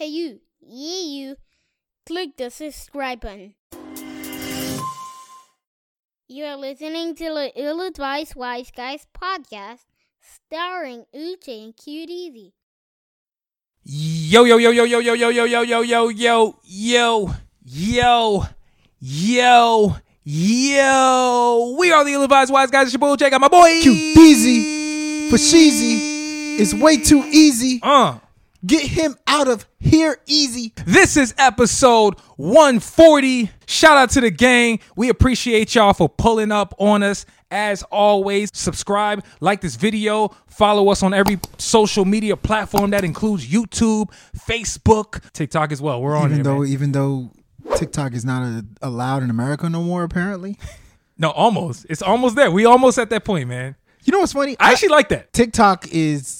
Hey you, yeah you, click the subscribe button. You are listening to the Ill Advised Wise Guys podcast, starring Uche and Cute Easy. Yo, yo, yo, yo, yo, yo, yo, yo, yo, yo, yo, yo, yo, yo, yo, yo. Yo. We are the Ill Advised Wise Guys. It's your boy Jake. Got my boy. Cute Deezy for Sheezy. It's way too easy. Uh, Get him out of here easy. this is episode 140. Shout out to the gang. We appreciate y'all for pulling up on us. As always, subscribe, like this video, follow us on every social media platform that includes YouTube, Facebook, TikTok as well. We're on Even there, though, man. even though TikTok is not a, allowed in America no more, apparently. No, almost. It's almost there. We almost at that point, man. You know what's funny? I actually like that. TikTok is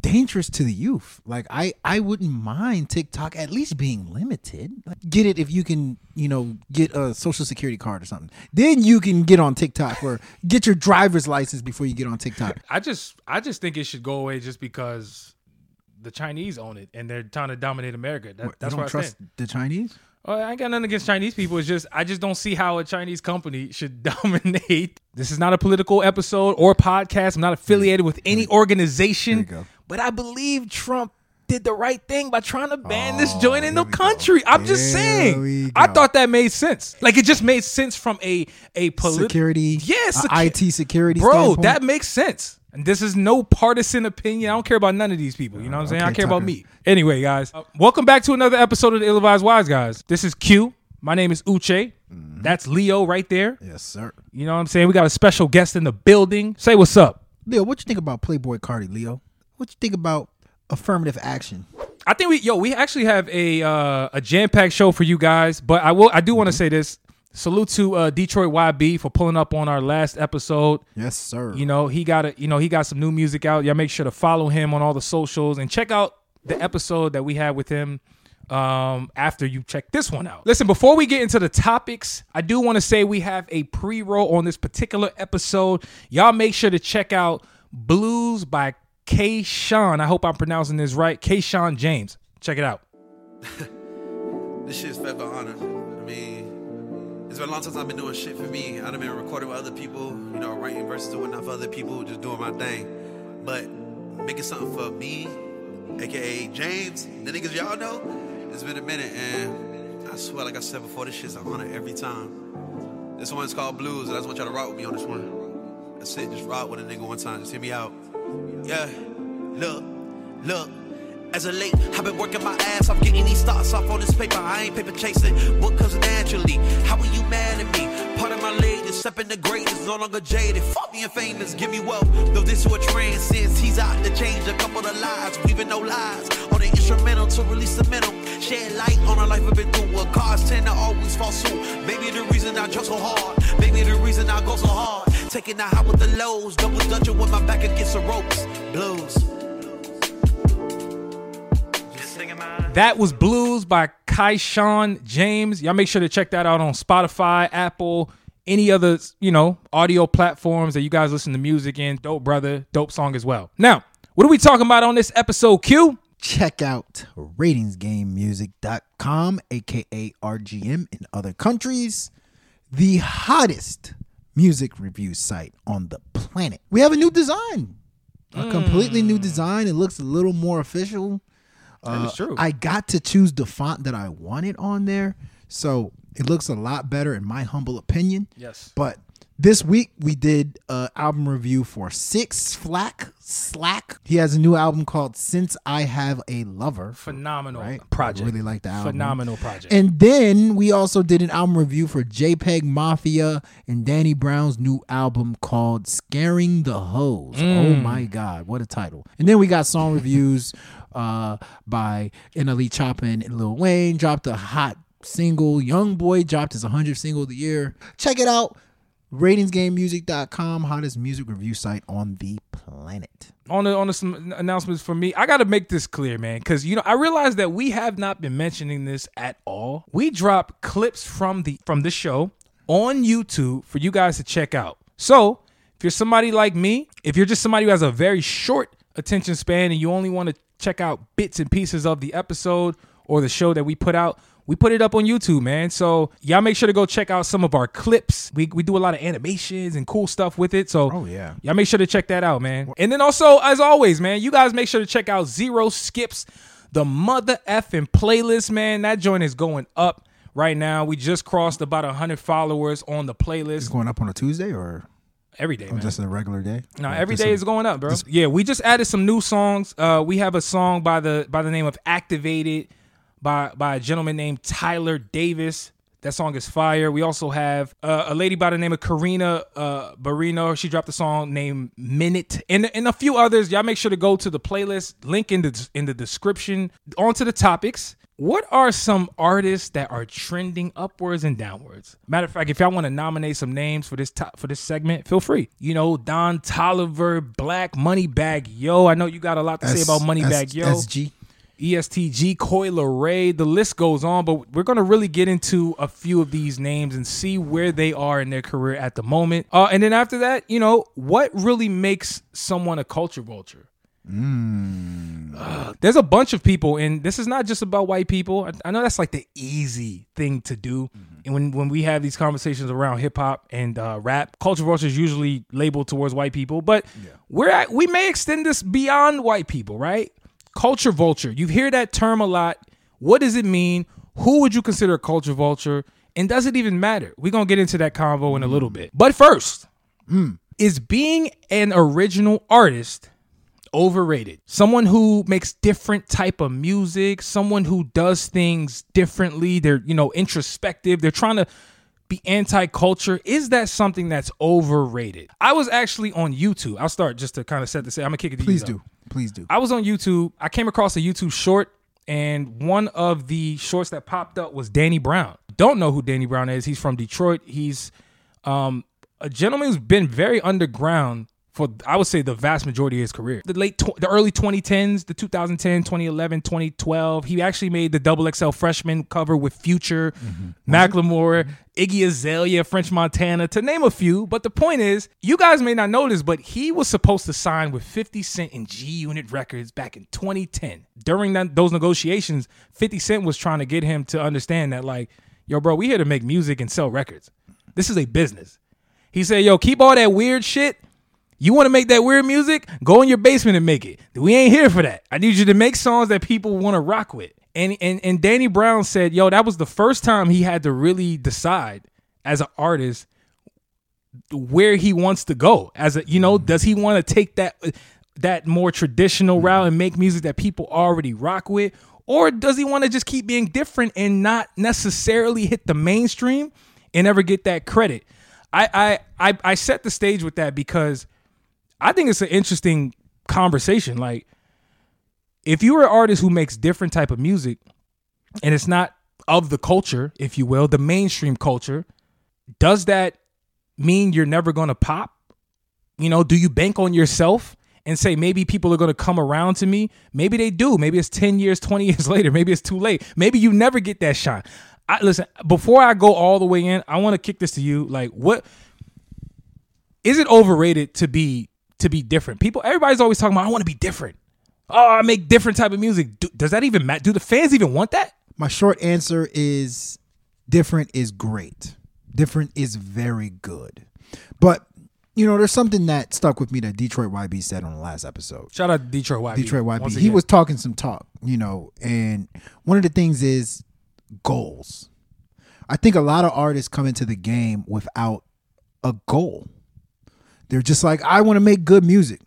dangerous to the youth. Like I, I wouldn't mind TikTok at least being limited. Like, get it if you can, you know, get a social security card or something. Then you can get on TikTok or get your driver's license before you get on TikTok. I just I just think it should go away just because the Chinese own it and they're trying to dominate America. That, What, that's what I trust stand. the Chinese. Oh, I ain't got nothing against Chinese people. It's just I just don't see how a Chinese company should dominate. This is not a political episode or podcast. I'm not affiliated with any organization. There. But I believe Trump did the right thing by trying to ban this Oh, joint in the we go. country. I'm just saying. I thought that made sense. Like it just made sense from a a political security, Yes, uh, secu- IT security, bro standpoint. that makes sense and this is no partisan opinion i don't care about none of these people you know what i'm saying i okay, care about me anyway guys uh, welcome back to another episode of the ill-advised wise guys this is q my name is uche Mm-hmm. that's leo right there yes, sir. you know what i'm saying we got a special guest in the building say what's up Leo, what you think about Playboi Carti? Leo, what you think about affirmative action? i think we yo we actually have a uh, a jam-packed show for you guys but i will i do want Mm-hmm. to say this salute to uh, detroit yb for pulling up on our last episode Yes, sir. You know, he got a, you know, he got some new music out. Y'all make sure to follow him on all the socials and check out the episode that we had with him um after you check this one out. Listen, before we get into the topics, I do want to say we have a pre-roll on this particular episode. Y'all make sure to check out Blues by K Sean. I hope I'm pronouncing this right. K Sean James. Check it out. This shit's forever honor. I mean, it's been a long time I've been doing shit for me. I've been recording with other people, you know, writing verses and whatnot for other people, just doing my thing. But making something for me, aka James, the niggas y'all know, it's been a minute, and I swear, like I said before, this shit's an honor every time. This one's called Blues, and I just want y'all to rock with me on this one. That's it, just rock with a nigga one time, just hear me out. Yeah, look, look. As of late, I've been working my ass off, getting these thoughts off on this paper. I ain't paper chasing. What comes naturally? How are you mad at me? Part of my latest, stepping the greatest, no longer jaded. Fuck being famous, give me wealth. Though this is a since he's out to change a couple of lives, weaving no lies on the instrumental to release the mental. Shed light on a life I've been through. What cars tend to always fall soon. Maybe the reason I jump so hard, maybe the reason I go so hard. Taking the high with the lows, double dungeon with my back against the ropes. Blues. That was Blues by Kai Sean James. Y'all make sure to check that out on Spotify, Apple, any other, you know, audio platforms that you guys listen to music in. Dope brother, dope song as well. Now, what are we talking about on this episode, Q? Check out ratingsgamemusic.com, aka RGM in other countries, the hottest music review site on the planet. We have a new design, a completely new hmm. design. It looks a little more official. That is true. I got to choose the font that I wanted on there, so it looks a lot better in my humble opinion. Yes. But this week we did an album review for Six Flack Slack. He has a new album called Since I Have a Lover. Phenomenal Right? project. I really like the album. Phenomenal project. And then we also did an album review for JPEG Mafia and Danny Brown's new album called Scaring the Hoes. Oh Mm. my God, what a title. And then we got song reviews uh, by NLE Choppa and Lil Wayne. Dropped a hot single. Young Boy dropped his 100th single of the year. Check it out. Ratingsgamemusic.com, hottest music review site on the planet. on the on the some announcements for me. I got to make this clear, man, because you know I realize that we have not been mentioning this at all. We drop clips from the from the show on YouTube for you guys to check out. So if you're somebody like me, if you're just somebody who has a very short attention span and you only want to check out bits and pieces of the episode or the show that we put out, we put it up on YouTube, man. So y'all make sure to go check out some of our clips. We, we do a lot of animations and cool stuff with it. So Oh, yeah. y'all make sure to check that out, man. And then also, as always, man, you guys make sure to check out Zero Skips, the mother effing playlist, man. That joint is going up right now. We just crossed about hundred followers on the playlist It's going up on a Tuesday or every day, or man. just a regular day? No, Like every day a- is going up, bro. yeah, we just added some new songs. Uh, we have a song by the by the name of "Activated" by by a gentleman named Tyler Davis. That song is fire. We also have uh, a lady by the name of Karina uh, Barino. She dropped a song named "Minute" and and a few others. Y'all make sure to go to the playlist. Link in the in the description. On to the topics. What are some artists that are trending upwards and downwards? Matter of fact, if y'all want to nominate some names for this top for this segment, feel free. You know, Don Toliver, Black Moneybagg Yo. I know you got a lot to say about Moneybagg S- Yo. SG. ESTG, Coi Leray, the list goes on, but we're gonna really get into a few of these names and see where they are in their career at the moment. Uh, and then after that, you know, what really makes someone a culture vulture? Uh, there's a bunch of people, and this is not just about white people. I, I know that's like the easy thing to do. And when, when we have these conversations around hip hop and uh, rap, culture vulture is usually labeled towards white people, but we're at, we may extend this beyond white people, right? Culture vulture. You hear that term a lot. What does it mean? Who would you consider a culture vulture? And does it even matter? We're gonna get into that convo in a little bit. But first, is being an original artist overrated someone who makes different type of music someone who does things differently they're you know introspective they're trying to be anti-culture is that something that's overrated i was actually on youtube i'll start just to kind of set the say i'm gonna kick it to you, Please though. do. Please do. I was on YouTube. I came across a YouTube short, and one of the shorts that popped up was Danny Brown. Don't know who Danny Brown is. He's from Detroit. He's um, a gentleman who's been very underground for I would say the vast majority of his career. The late tw- the early 2010s, the 2010, 2011, 2012. He actually made the double XL freshman cover with Future, mm-hmm. Macklemore, mm-hmm. Iggy Azalea, French Montana, to name a few. But the point is, you guys may not know this, but he was supposed to sign with 50 Cent and G Unit Records back in 2010. During that, those negotiations, 50 Cent was trying to get him to understand that, like, yo, bro, we here to make music and sell records. This is a business. He said, yo, keep all that weird shit. You want to make that weird music? Go in your basement and make it. We ain't here for that. I need you to make songs that people want to rock with. And and and Danny Brown said, "Yo, that was the first time he had to really decide as an artist where he wants to go. As a, you know, mm-hmm. does he want to take that that more traditional mm-hmm. route and make music that people already rock with, or does he want to just keep being different and not necessarily hit the mainstream and never get that credit?" I I I, I set the stage with that because I think it's an interesting conversation. Like, if you're an artist who makes different type of music, and it's not of the culture, if you will, the mainstream culture, does that mean you're never gonna pop? You know, do you bank on yourself and say maybe people are gonna come around to me? Maybe they do. Maybe it's 10 years, 20 years later. Maybe it's too late. Maybe you never get that shine. I listen, before I go all the way in, I want to kick this to you. Like, what is it overrated to be to be different? People, everybody's always talking about I want to be different. Oh, I make different type of music. Do, does that even matter? Do the fans even want that? My short answer is different is great. Different is very good. But you know, there's something that stuck with me that Detroit YB said on the last episode. Shout out to Detroit YB. Detroit YB. He was talking some talk, you know, and one of the things is goals. I think a lot of artists come into the game without a goal. They're just like, I want to make good music.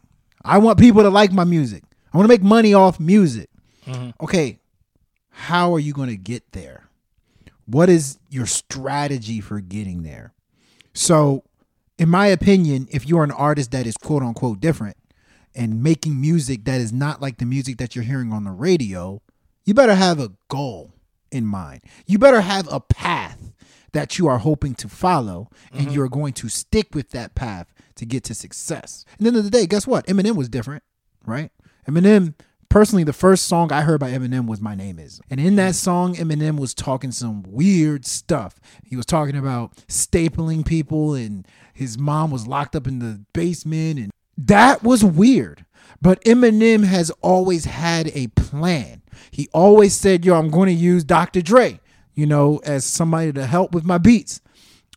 I want people to like my music. I want to make money off music. Mm-hmm. Okay, how are you going to get there? What is your strategy for getting there? So, in my opinion, if you're an artist that is quote unquote different and making music that is not like the music that you're hearing on the radio, you better have a goal in mind. You better have a path that you are hoping to follow and mm-hmm. you're going to stick with that path to get to success. And at the the day, guess what? Eminem was different, right? Eminem personally the first song I heard by Eminem was My Name Is. And in that song Eminem was talking some weird stuff. He was talking about stapling people and his mom was locked up in the basement and that was weird. But Eminem has always had a plan. He always said, "Yo, I'm going to use Dr. Dre, you know, as somebody to help with my beats.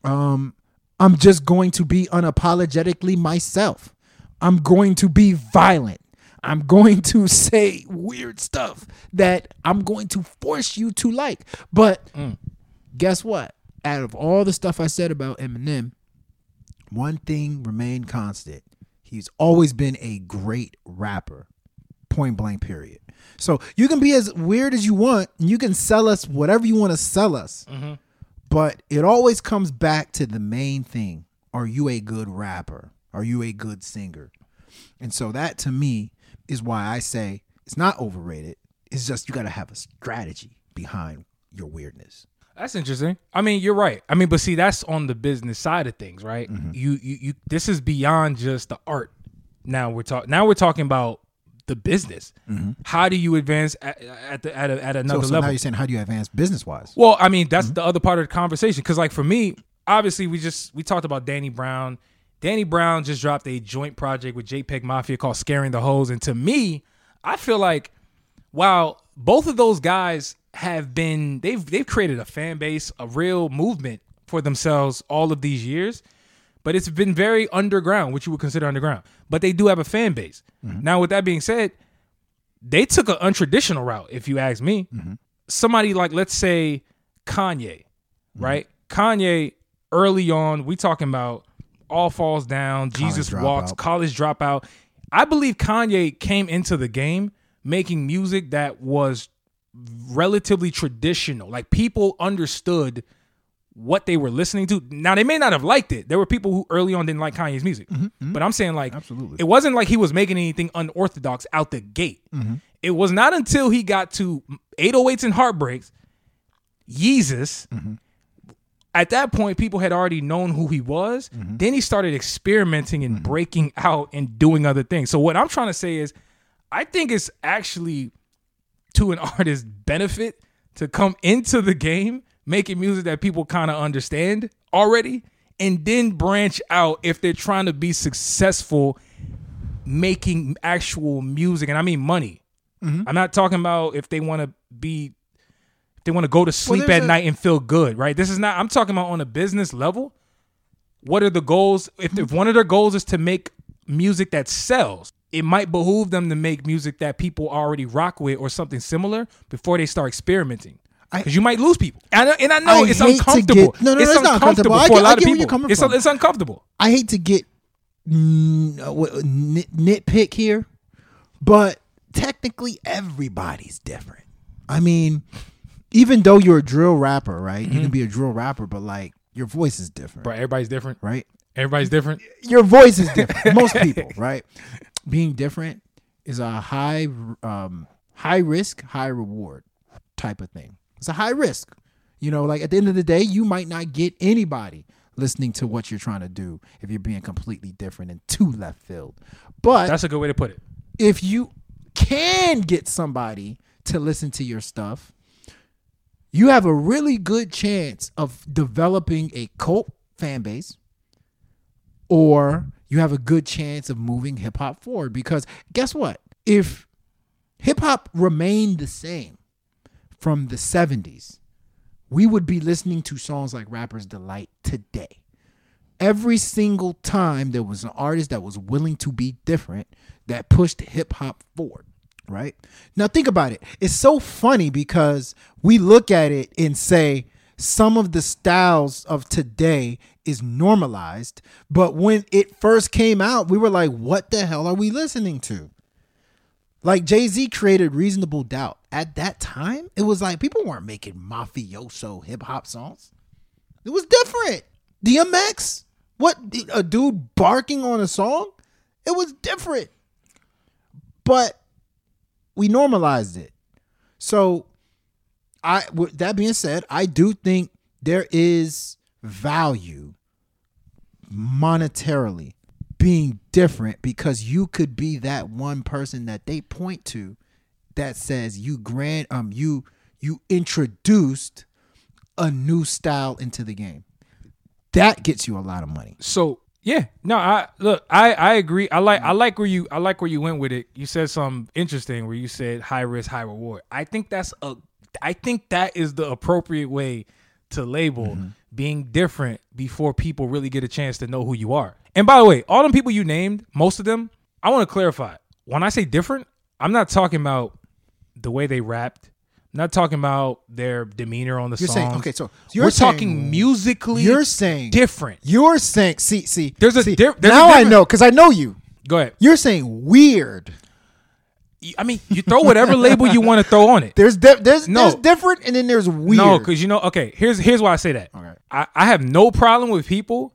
Um, I'm just going to be unapologetically myself. I'm going to be violent. I'm going to say weird stuff that I'm going to force you to like. But mm. guess what? Out of all the stuff I said about Eminem, one thing remained constant. He's always been a great rapper. Point blank, period. So you can be as weird as you want. and You can sell us whatever you want to sell us. Mm-hmm. But it always comes back to the main thing. Are you a good rapper? Are you a good singer? And so that to me is why I say it's not overrated. It's just you got to have a strategy behind your weirdness. That's interesting. I mean, you're right. I mean, but see, that's on the business side of things, right? Mm-hmm. You, you, you. This is beyond just the art. Now we're talking. Now we're talking about the business. How do you advance at, at the at, a, at Mm-hmm. So, another so level? now you're saying how do you advance business wise? Well, I mean, Mm-hmm. that's the other part of the conversation. Because, like, for me, obviously, we just we talked about Danny Brown. Danny Brown just dropped a joint project with JPEG Mafia called "Scaring the Hoes," and to me, I feel like while both of those guys have been they've they've created a fan base, a real movement for themselves all of these years, but it's been very underground, which you would consider underground. But they do have a fan base. Mm-hmm. Now, with that being said, they took an untraditional route, if you ask me. Mm-hmm. Somebody like, let's say, Kanye, mm-hmm. right? Kanye, early on, we talking about All Falls Down, Jesus Dropout. Walks, College Dropout. I believe Kanye came into the game making music that was relatively traditional. Like people understood what they were listening to. Now they may not have liked it. There were people who early on didn't like Kanye's music. Mm-hmm, mm-hmm. But I'm saying like Absolutely. it wasn't like he was making anything unorthodox out the gate. Mm-hmm. It was not until he got to 808s and Heartbreaks, Yeezus. At that point, people had already known who he was. Then he started experimenting and breaking out and doing other things. So what I'm trying to say is, I think it's actually to an artist's benefit to come into the game making music that people kind of understand already and then branch out if they're trying to be successful making actual music and I mean money. Mm-hmm. I'm not talking about if they want to be if they want to go to sleep there's at a- night and feel good, right? This is not I'm talking about on a business level. What are the goals? If, mm-hmm. if one of their goals is to make music that sells, it might behoove them to make music that people already rock with or something similar before they start experimenting. Because you might lose people. And I, and I know I it's uncomfortable. get- no, no, it's it's not uncomfortable uncomfortable. For a get- I lot of people. it's, it's uncomfortable. I hate to get uh, nit, nitpick here, but technically everybody's different. I mean, even though you're a drill rapper, right? You Mm-hmm. can be a drill rapper, but like your voice is different, Bro, everybody's different. right? Everybody's different. Your voice is different. Most people, right? Being different is a high, um, high risk, high reward type of thing. It's a high risk. You know, like at the end of the day, you might not get anybody listening to what you're trying to do if you're being completely different and too left field. But That's a good way to put it. if you can get somebody to listen to your stuff, you have a really good chance of developing a cult fan base or you have a good chance of moving hip hop forward because guess what? If hip hop remained the same from the 70s, we would be listening to songs like Rapper's Delight today every single time there was an artist that was willing to be different that pushed hip hop forward. Right now, think about it. It's so funny because we look at it and say some of the styles of today is normalized, but when it first came out, we were like, "What the hell are we listening to?" Like Jay Z created Reasonable Doubt. At that time, it was like people weren't making mafioso hip hop songs. It was different. DMX, what a dude barking on a song? It was different. But we normalized it. So I with that being said, I do think there is value monetarily being different because you could be that one person that they point to that says you grant um you you introduced a new style into the game. That gets you a lot of money. So Yeah, no, I look, I I agree. I like I like where you I like where you went with it. You said something interesting where you said high risk, high reward. I think that's a I think that is the appropriate way to label Mm-hmm. being different before people really get a chance to know who you are. And by the way, all them people you named, most of them, I want to clarify. When I say different, I'm not talking about the way they rapped. I'm not talking about their demeanor on the You're song. saying okay, so you're We're saying- talking musically. You're saying different. You're saying see see. There's a see, di- there's a now I know because I know you. Go ahead. You're saying weird. I mean, you throw whatever label you want to throw on it. There's di- there's No. there's different and then there's weird. No, because you know, okay, here's here's why I say that. Okay. I, I have no problem with people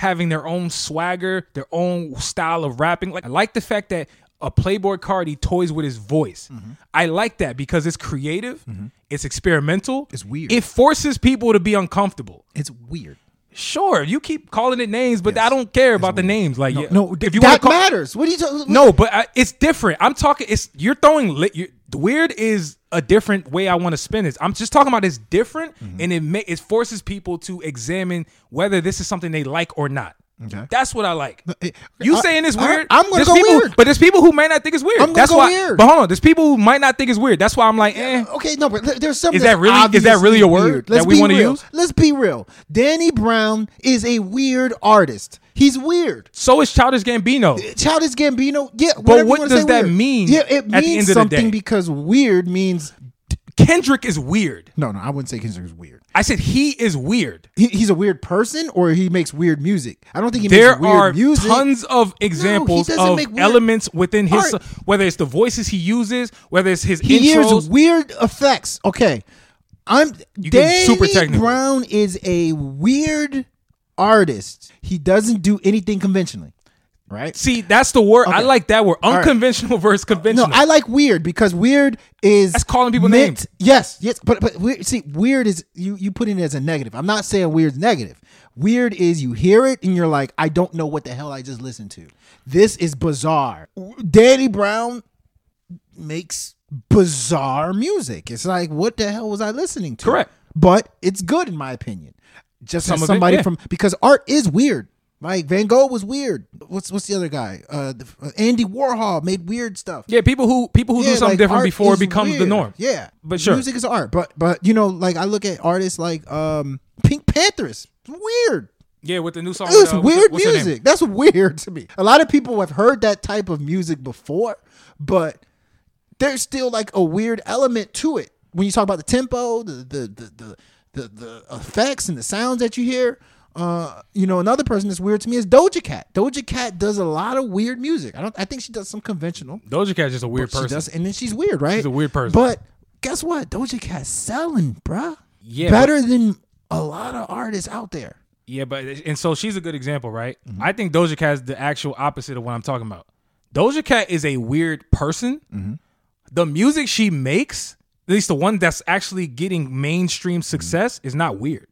having their own swagger, their own style of rapping. Like I like the fact that a Playboi Carti toys with his voice. Mm-hmm. I like that because it's creative, it's experimental, It's weird. It forces people to be uncomfortable. it's weird. Sure, you keep calling it names, but I don't care about the names. Like, yeah, No, if you that call, matters. What are you talking? no, but I, it's different. I'm talking. It's you're throwing. Li- you weird is a different way I want to spin this. I'm just talking about it's different, Mm-hmm. and it ma- it forces people to examine whether this is something they like or not. Okay. That's what I like. You I- saying it's I- weird? I'm gonna There's go people, weird. but there's people who might not think it's weird. I'm gonna That's go why. weird. But hold on, there's people who might not think it's weird. That's why I'm like, eh. Okay, no, but there's something. Is that really- is that really a word that Let's we wanna real. use? Let's be real. Danny Brown is a weird artist. He's weird. So is Childish Gambino. Childish Gambino, yeah. But what does that weird. mean Yeah, it means end of the something because weird means Kendrick is weird. no, no. I wouldn't say Kendrick is weird. I said he is weird. He, he's a weird person, or he makes weird music. I don't think he there makes weird are music. tons of examples doesn't of elements within his art. whether it's the voices he uses whether it's his He intros hears weird effects. Okay, I'm You Danny super technical. Brown is a weird artist. He doesn't do anything conventionally, right? see that's the word i like that word right. unconventional versus No, conventional I like weird because weird is That's calling people meant- names. Yes, yes, but but weird, see, weird is you you put it as a negative. I'm not saying weird's negative. Weird is you hear it and you're like, I don't know what the hell I just listened to. This is bizarre. Danny Brown makes bizarre music. It's like, what the hell was I listening to? Correct. but it's good in my opinion. Just Some as of it, somebody yeah. from because art is weird. Like Van Gogh was weird. What's what's the other guy? Uh, the, uh, Andy Warhol made weird stuff. yeah people who people who do something like, different before it becomes the norm Yeah, But sure. music is art. But but you know, like I look at artists like um PinkPantheress. Weird. yeah with the new song It was uh, weird what's name? music. That's weird to me. A lot of people have heard that type of music before, but there's still like a weird element to it. When you talk about the tempo, the the the the, the, the effects and the sounds that you hear. Uh, you know, another person that's weird to me is Doja Cat. Doja Cat does a lot of weird music. I don't. I think she does some conventional. doja cat's just a weird But she person does, and then she's weird, right? She's a weird person. But guess what? Doja Cat's selling, bruh. Yeah, better than a lot of artists out there. yeah but and so she's a good example right Mm-hmm. i think doja cat is the actual opposite of what i'm talking about doja cat is a weird person Mm-hmm. the music she makes at least the one that's actually getting mainstream success is not weird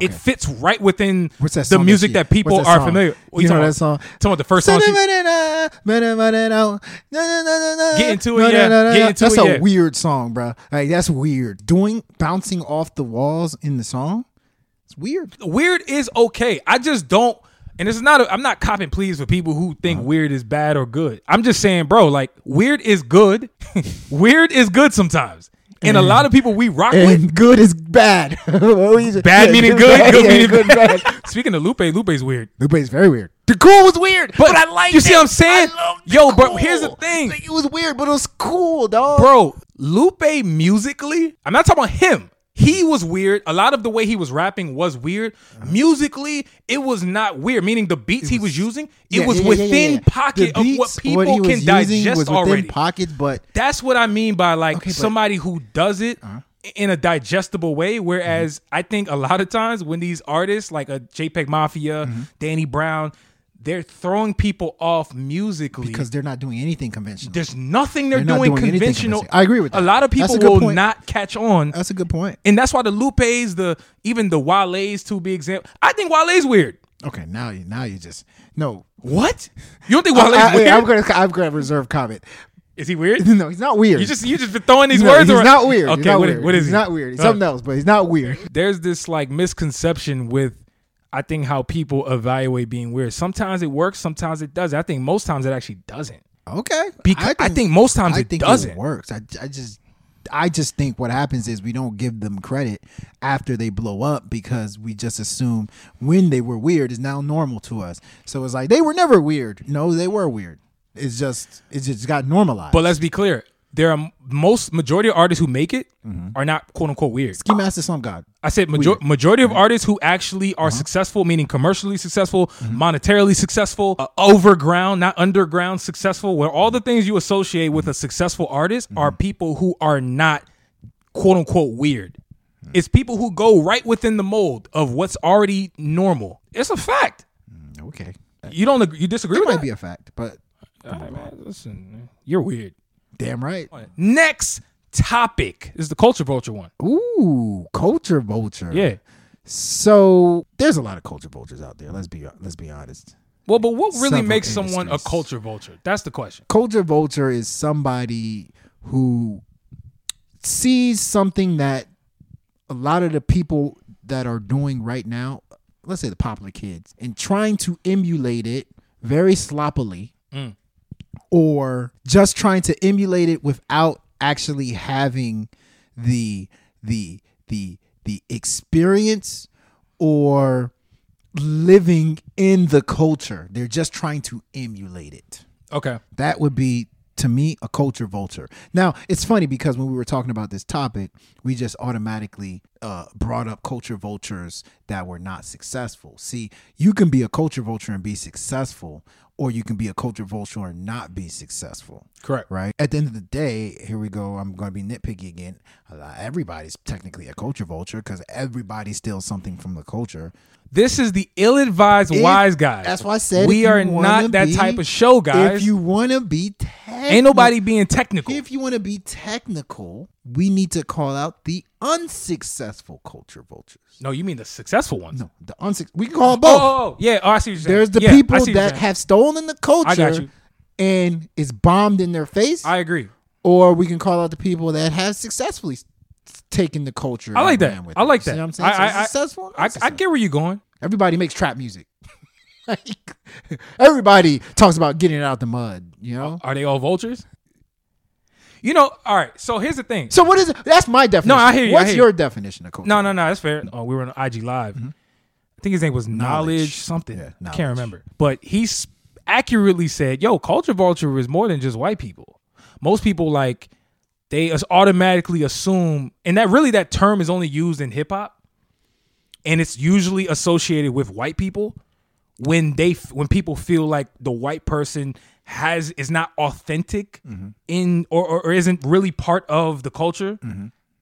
it fits right within that the music she- that people that are song? familiar. What You know that song? Talking about the first song. She, Get into it, yeah. Get into that's it, a yeah. weird song, bro. Like that's weird. Doing bouncing off the walls in the song, it's weird. weird is okay. I just don't. And this is not. A, I'm not copping pleas for people who think Uh-huh. weird is bad or good. I'm just saying, bro. Like weird is good. weird is good sometimes. And a lot of people we rock with. Good is bad. bad meaning good, good meaning good, bad. Speaking of Lupe, Lupe's weird. Lupe is very weird. The cool was weird, but, I like it. you see what I'm saying? Yo, but here's the thing. It was weird, but it was cool, dog. bro lupe musically i'm not talking about him he was weird a lot of the way he was rapping was weird musically it was not weird meaning the beats he was using it Yeah, was yeah, yeah, within yeah, yeah. pocket The of what beats, people he was can using digest was within already pockets, but that's what i mean by like Okay, but- Uh-huh. somebody who does it in a digestible way whereas Mm-hmm. i think a lot of times when these artists like a jpeg mafia Mm-hmm. danny brown they're throwing people off musically because they're not doing anything conventional. there's nothing they're, They're doing, doing conventional. I agree with that. A lot of people will point. not catch on, That's a good point. and that's why the Lupe's, the even the Wale's, to be example. I think Wale's weird. Okay, now you now you just no. What? You don't think Wale's I, weird? am gonna I'm gonna reserve comment. is he weird? No, he's not weird. You just you just been throwing these no, words he's around. not weird. Okay, not what, weird. what is he's he? not weird. He's something oh. else, but he's not weird. There's this like misconception with I think how people evaluate being weird. Sometimes it works, sometimes it doesn't. I think most times it actually doesn't. Okay. Because I think most times I it think doesn't. It works. I, I just I just think what happens is we don't give them credit after they blow up because we just assume when they were weird is now normal to us. So it's like they were never weird. No, they were weird. It's just it just got normalized. But let's be clear. There are most majority of artists who make it mm-hmm. are not quote unquote weird. Ski Mask the Slump God. I said major- majority of mm-hmm. artists who actually are mm-hmm. successful, meaning commercially successful, monetarily successful, uh, uh, overground, not underground successful, where all the things you associate with a successful artist are people who are not quote unquote weird. Mm. It's people who go right within the mold of what's already normal. It's a fact. Mm, okay. You don't agree, you disagree It with might that? be a fact, but All right, man, listen, you're weird. Damn right. Next topic is the culture vulture one. Ooh, culture vulture. Yeah. So there's a lot of culture vultures out there. Let's be let's be honest. Well, but what really Several makes someone a industries. culture vulture? That's the question. culture vulture is somebody who sees something that a lot of the people that are doing right now, let's say the popular kids, and trying to emulate it very sloppily Mm. Or just trying to emulate it without actually having the the the the experience or living in the culture. They're just trying to emulate it. Okay. That would be to me a culture vulture. Now it's funny because when we were talking about this topic, we just automatically uh, brought up culture vultures that were not successful. See, you can be a culture vulture and be successful, or you can be a culture vulture and not be successful. Correct. Right. At the end of the day, here we go. I'm going to be nitpicky again. Everybody's technically a culture vulture because everybody steals something from the culture. This is the ill-advised If- wise guys. That's why I said we are not that be- type of show, guys. If you want to be technical, Ain't nobody being technical. If you want to be technical, we need to call out the unsuccessful culture vultures. no, you mean the successful ones. No, the unsuccessful. We can call Oh, both. oh, oh, yeah. Oh, I see what you're saying. There's the Yeah, people see what you're that have stolen the culture I got you. and it's bombed in their face, I agree. or we can call out the people that have successfully taken the culture. I like and that. with I like See that. I'm saying? I- So I- I- successful. I, I get where you're going. Everybody makes trap music. like, everybody talks about getting it out the mud. You know. Are they all vultures? You know. All right. So here's the thing. So what is it? That's my definition. No, I hear you, What's hear you. your definition of culture? No, no, no. That's fair. Oh, we were on IG Live. I think his name was Knowledge, Mm-hmm. Knowledge. something. Yeah, I Knowledge. can't remember. But he accurately said, "Yo, culture vulture is more than just white people. Most people like they automatically assume, and that really that term is only used in hip hop, and it's usually associated with white people when they when people feel like the white person has is not authentic Mm-hmm. in or, or, or isn't really part of the culture.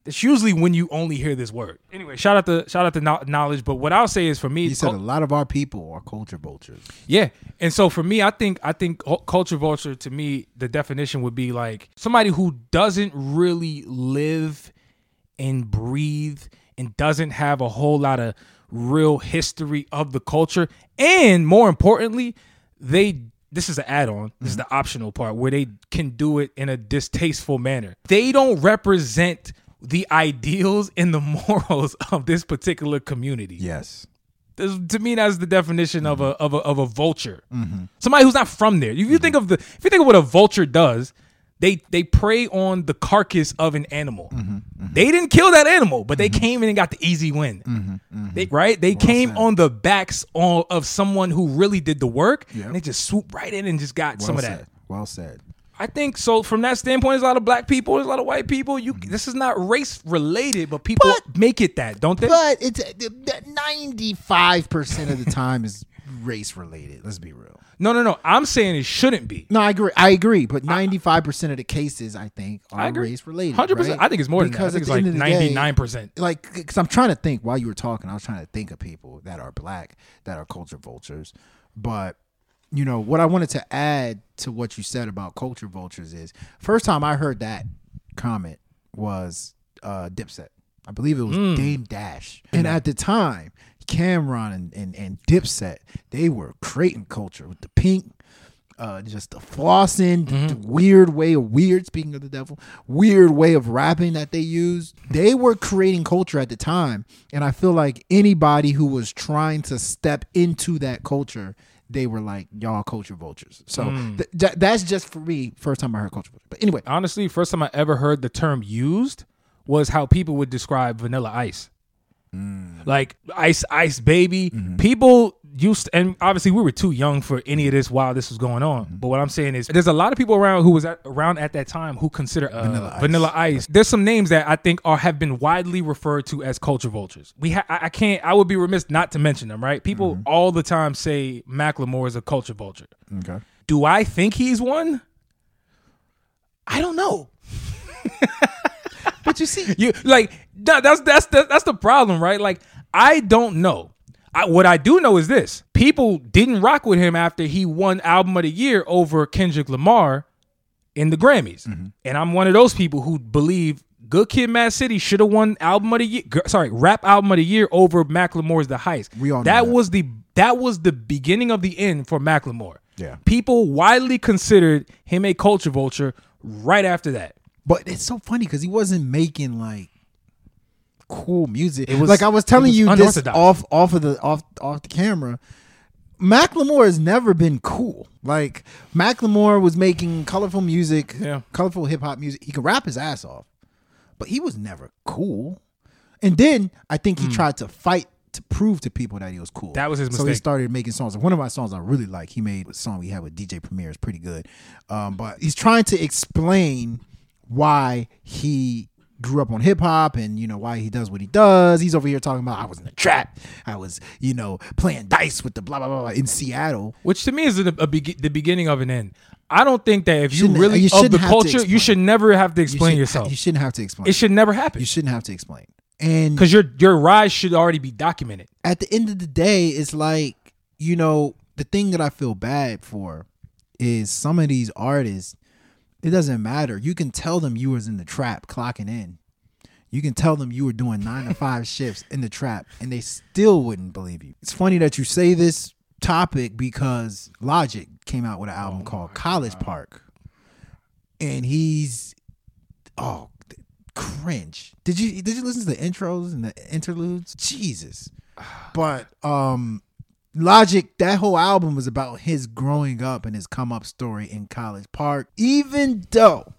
It's usually when you only hear this word. Anyway, shout out to shout out to Kno- knowledge. But what I'll say is for me, You said a lot of our people are culture vultures. yeah. And so for me, I think I think culture vulture to me, the definition would be like somebody who doesn't really live and breathe and doesn't have a whole lot of real history of the culture. And more importantly, they this is an add-on. This is mm-hmm. the optional part where they can do it in a distasteful manner. They don't represent the ideals and the morals of this particular community. Yes. This- to me, that's the definition of mm-hmm. a Mm-hmm. of a of a vulture. Mm-hmm. Somebody who's not from there. If you think of the if you think of what a vulture does, they they prey on the carcass of an animal. Mm-hmm. mm-hmm. They didn't kill that animal, but they mm-hmm. came in and got the easy win. Mm-hmm. mm-hmm. They, right? They came on the backs on, of someone who really did the work, Yep. and they just swooped right in and just got Well some of said. that. Well said. I think so. From that standpoint, there's a lot of black people, there's a lot of white people. You, this is not race related, but people But- make it that, don't they? But it's uh, ninety five percent of the time is race related. Let's be real. no, no, no. I'm saying it shouldn't be. No, I agree. I agree. But ninety five percent of the cases, I think, are I agree. race related. 100%. right? I think it's more than Because that. I think it's like end of the day, 99%. like because I'm trying to think while you were talking, I was trying to think of people that are black that are culture vultures. But you know what I wanted to add to what you said about culture vultures is first time I heard that comment was uh Dipset. I believe it was Hmm. Dame Dash. And at the time, Cam'ron and, and, and Dipset, they were creating culture with the pink uh, just the flossing, Mm-hmm. the weird way of weird. Speaking of the devil, weird way of rapping that they used. They were creating culture at the time, and I feel like anybody who was trying to step into that culture, they were like y'all culture vultures. So Mm. th- th- that's just for me. First time I heard culture vulture. But anyway, Honestly, first time I ever heard the term used was how people would describe Vanilla Ice. Mm. Like Ice Ice Baby. Mm-hmm. People used and obviously we were too young for any of this while this was going on. Mm-hmm. But what I'm saying is there's a lot of people around who was at, around at that time who consider uh, Vanilla Vanilla, Ice. Ice. There's some names that I think are have been widely referred to as culture vultures. We ha- I I can't I would be remiss not to mention them, right? People mm-hmm. all the time say Macklemore is a culture vulture. okay. Do I think he's one? I don't know. But you see, You like that, that's that's the, that's the problem, right? Like I don't know. I, what I do know is this: people didn't rock with him after he won Album of the Year over Kendrick Lamar in the Grammys, Mm-hmm. and I'm one of those people who believe Good Kid, Mad City should have won Album of the Year. Sorry, Rap Album of the Year over Macklemore's The Heist. We all know that that. was the that was the beginning of the end for Macklemore. Yeah. people widely considered him a culture vulture right after that. But it's so funny because he wasn't making like cool music. It was- like I was telling was you this off off of the off off the camera. Macklemore has never been cool. Like Macklemore was making colorful music, Yeah. colorful hip hop music. He could rap his ass off, but he was never cool. And then I think he tried to fight to prove to people that he was cool. That was his So he started making songs. One of my songs I really like, he made a song we had with DJ Premier is pretty good. Um, but he's trying to explain why he grew up on hip hop and you know why he does what he does. He's over here talking about I was in the trap. I was, you know, playing dice with the blah blah blah, blah in Seattle. which to me is a, a be- the beginning of an end. I don't think that if you really you of the culture, you should never have to explain you yourself. You shouldn't have to explain. it should never happen You shouldn't have to explain. And because your your rise should already be documented. at the end of the day, it's like, you know, the thing that I feel bad for is some of these artists, it doesn't matter. You can tell them you was in the trap clocking in. You can tell them you were doing nine to five shifts in the trap and they still wouldn't believe you. It's funny that you say this topic because Logic came out with an album called College Park. And he's oh cringe. Did you did you listen to the intros and the interludes? Jesus. But um Logic, that whole album was about his growing up and his come up story in College Park, even though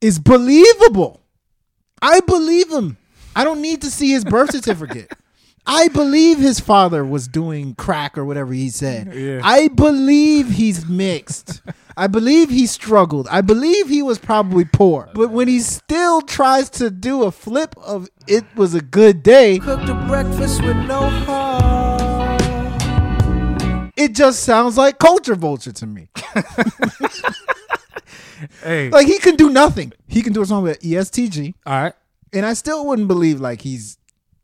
it's believable. I believe him. I don't need to see his birth certificate. I believe his father was doing crack or whatever he said. Yeah. I believe he's mixed. I believe he struggled. I believe he was probably poor. But when he still tries to do a flip of it was a good day, Cooked a breakfast with no heart. It just sounds like culture vulture to me. Hey, Like he can do nothing. He can do a song with EST Gee, all right. and I still wouldn't believe like he's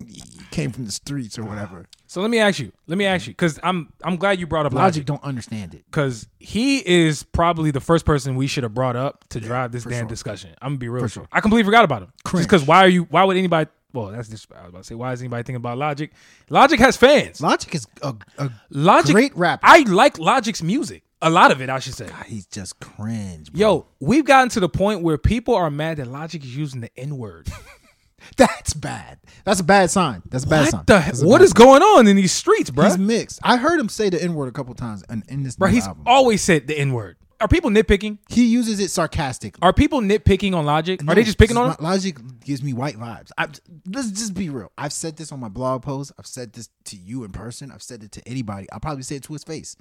he came from the streets or whatever. So let me ask you. Let me ask you because I'm I'm glad you brought up Logic Logic don't understand it. because he is probably the first person we should have brought up to drive this damn sure. discussion. I'm gonna be real. For sure. I completely forgot about him. Just because why are you? Why would anybody? Well, that's just I was about to say. Why is anybody thinking about Logic? Logic has fans. Logic is a, a Logic, great rapper. I like Logic's music. A lot of it, I should say. God, he's just cringe. Bro. Yo, we've gotten to the point where people are mad that Logic is using the N word. that's bad. That's a bad sign. That's a bad sign. What the? A What bad is sign. going on in these streets, bro? He's mixed. I heard him say the N word a couple times in, in this Bro, he's album. always said the N word. Are people nitpicking? he uses it sarcastically. Are people nitpicking on Logic? No, Are they just picking on him? Logic gives me white vibes. I, let's just be real. I've said this on my blog post. I've said this to you in person. I've said it to anybody. I'll probably say it to his face.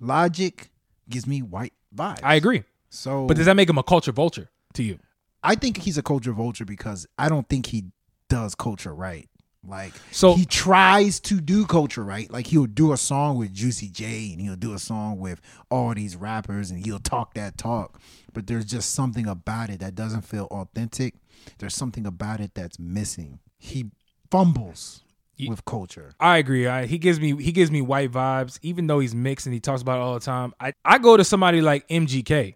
Logic gives me white vibes. I agree. So, But does that make him a culture vulture to you? I think he's a culture vulture because I don't think he does culture right. Like So- he tries to do culture right. Like he'll do a song with Juicy J and he'll do a song with all these rappers and he'll talk that talk. But there's just something about it that doesn't feel authentic. There's something about it that's missing. He fumbles with culture. I agree. I, he gives me he gives me white vibes, even though he's mixed and he talks about it all the time. I, I go to somebody like MGK.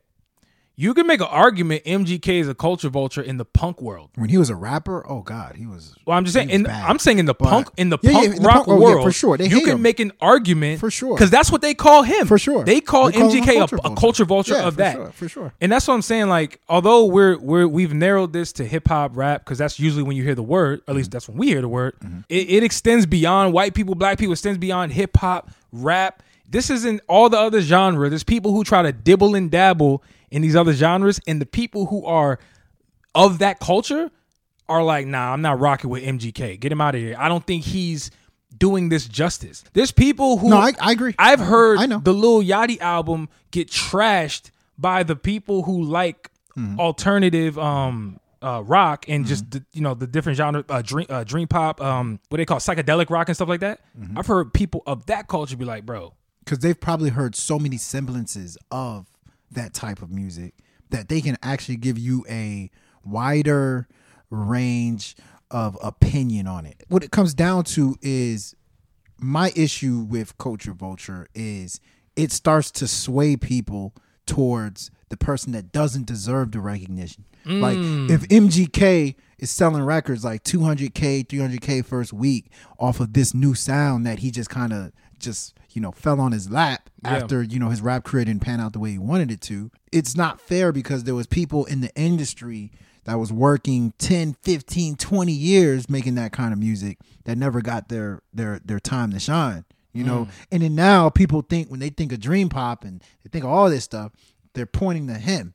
You can make an argument MGK is a culture vulture in the punk world. When he was a rapper, oh god, he was. Well, I'm just saying. In, bad. I'm saying in the But- punk in the Yeah, yeah, punk in the rock punk- oh, yeah, world, for sure. They you can him. make an argument For sure. because that's what they call him. For sure. they call call MGK a, culture a vulture. culture vulture Yeah, of for that. sure, for sure. And that's what I'm saying. Like, although we're we're we've narrowed this to hip hop, rap, because that's usually when you hear the word. At Mm-hmm. least that's when we hear the word. It, it extends beyond white people, black people. Extends beyond hip hop, rap. This isn't all the other genre. There's people who try to dibble and dabble in these other genres, and the people who are of that culture are like, nah, I'm not rocking with MGK. Get him out of here. I don't think he's doing this justice. There's people who No, I- I agree. I've heard I know. the Lil Yachty album get trashed by the people who like Mm-hmm. alternative um uh rock and just you know the different genre uh, dream uh, dream pop um what they call psychedelic rock and stuff like that. Mm-hmm. I've heard people of that culture be like, bro, because they've probably heard so many semblances of that type of music that they can actually give you a wider range of opinion on it. What it comes down to is my issue with culture vulture is it starts to sway people towards the person that doesn't deserve the recognition. Like mm. if MGK is selling records like 200k, 300k first week off of this new sound that he just kind of just, you know, fell on his lap Yeah. after, you know, his rap career didn't pan out the way he wanted it to. It's not fair because there was people in the industry that was working 10, 15, 20 years making that kind of music that never got their their their time to shine. You know, mm. and then now people think when they think of dream pop and they think of all this stuff, they're pointing to him.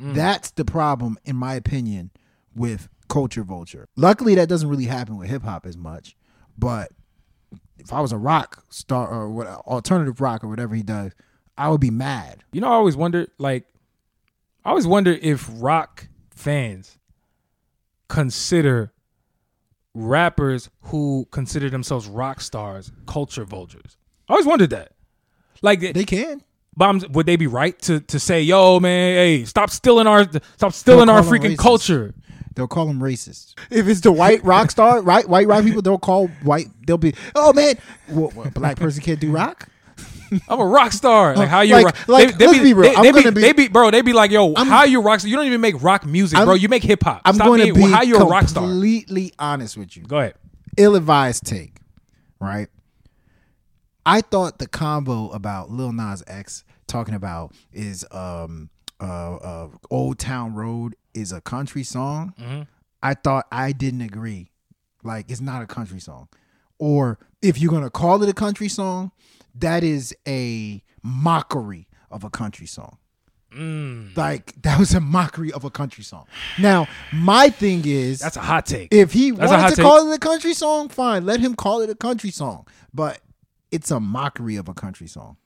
Mm. That's the problem, in my opinion, with culture vulture. Luckily, that doesn't really happen with hip hop as much. But if I was a rock star or what alternative rock or whatever he does, I would be mad. You know, I always wonder, like, I always wonder if rock fans consider rappers who consider themselves rock stars culture vultures. I always wondered that. Like, They can. but I'm- would they be right to to say, "Yo, man, hey, stop stealing our stop stealing our freaking culture"? They'll call them racist. If it's the white rock star, right? White rock people, they'll call white. They'll be, oh man, what, what, black person can't do rock. I'm a rock star. Like how you Like- rock? like, they, let's be real. They, I'm they gonna be- they be bro. They be like, yo, I'm- how you rock? star? You don't even make rock music, I'm- bro. You make hip hop. I'm Stop going to be how you a rock star? completely honest with you. Go ahead. ill-advised take, right? I thought the combo about Lil Nas X talking about is um uh, uh Old Town Road is a country song. Mm-hmm. I thought I didn't agree. Like it's not a country song. Or if you're gonna call it a country song, that is a mockery of a country song. Mm. Like that was a mockery of a country song. Now, my thing is That's a hot take. if he That's wanted to take. call it a country song, fine. Let him call it a country song. But it's a mockery of a country song.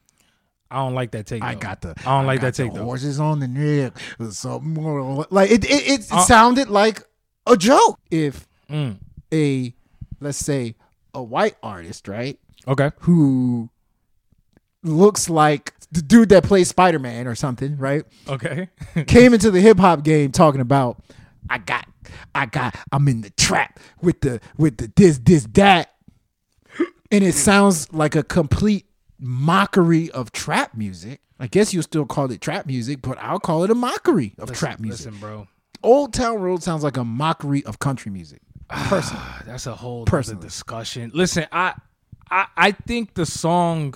I don't like that take. I got the. I don't like that take the though. Horses on the neck. Something more like it. It, it Uh, sounded like a joke. If Mm. a let's say a white artist, right, Okay. who looks like the dude that plays Spider Man or something, right, Okay. came into the hip hop game talking about I got I got I'm in the trap with the with the this this that and it sounds like a complete mockery of trap music. I guess you'll still call it trap music, but I'll call it a mockery of trap music. Listen, bro. Old Town Road sounds like a mockery of country music. Ah, Personally. That's a whole Personally. other discussion. Listen, I, I, I think the song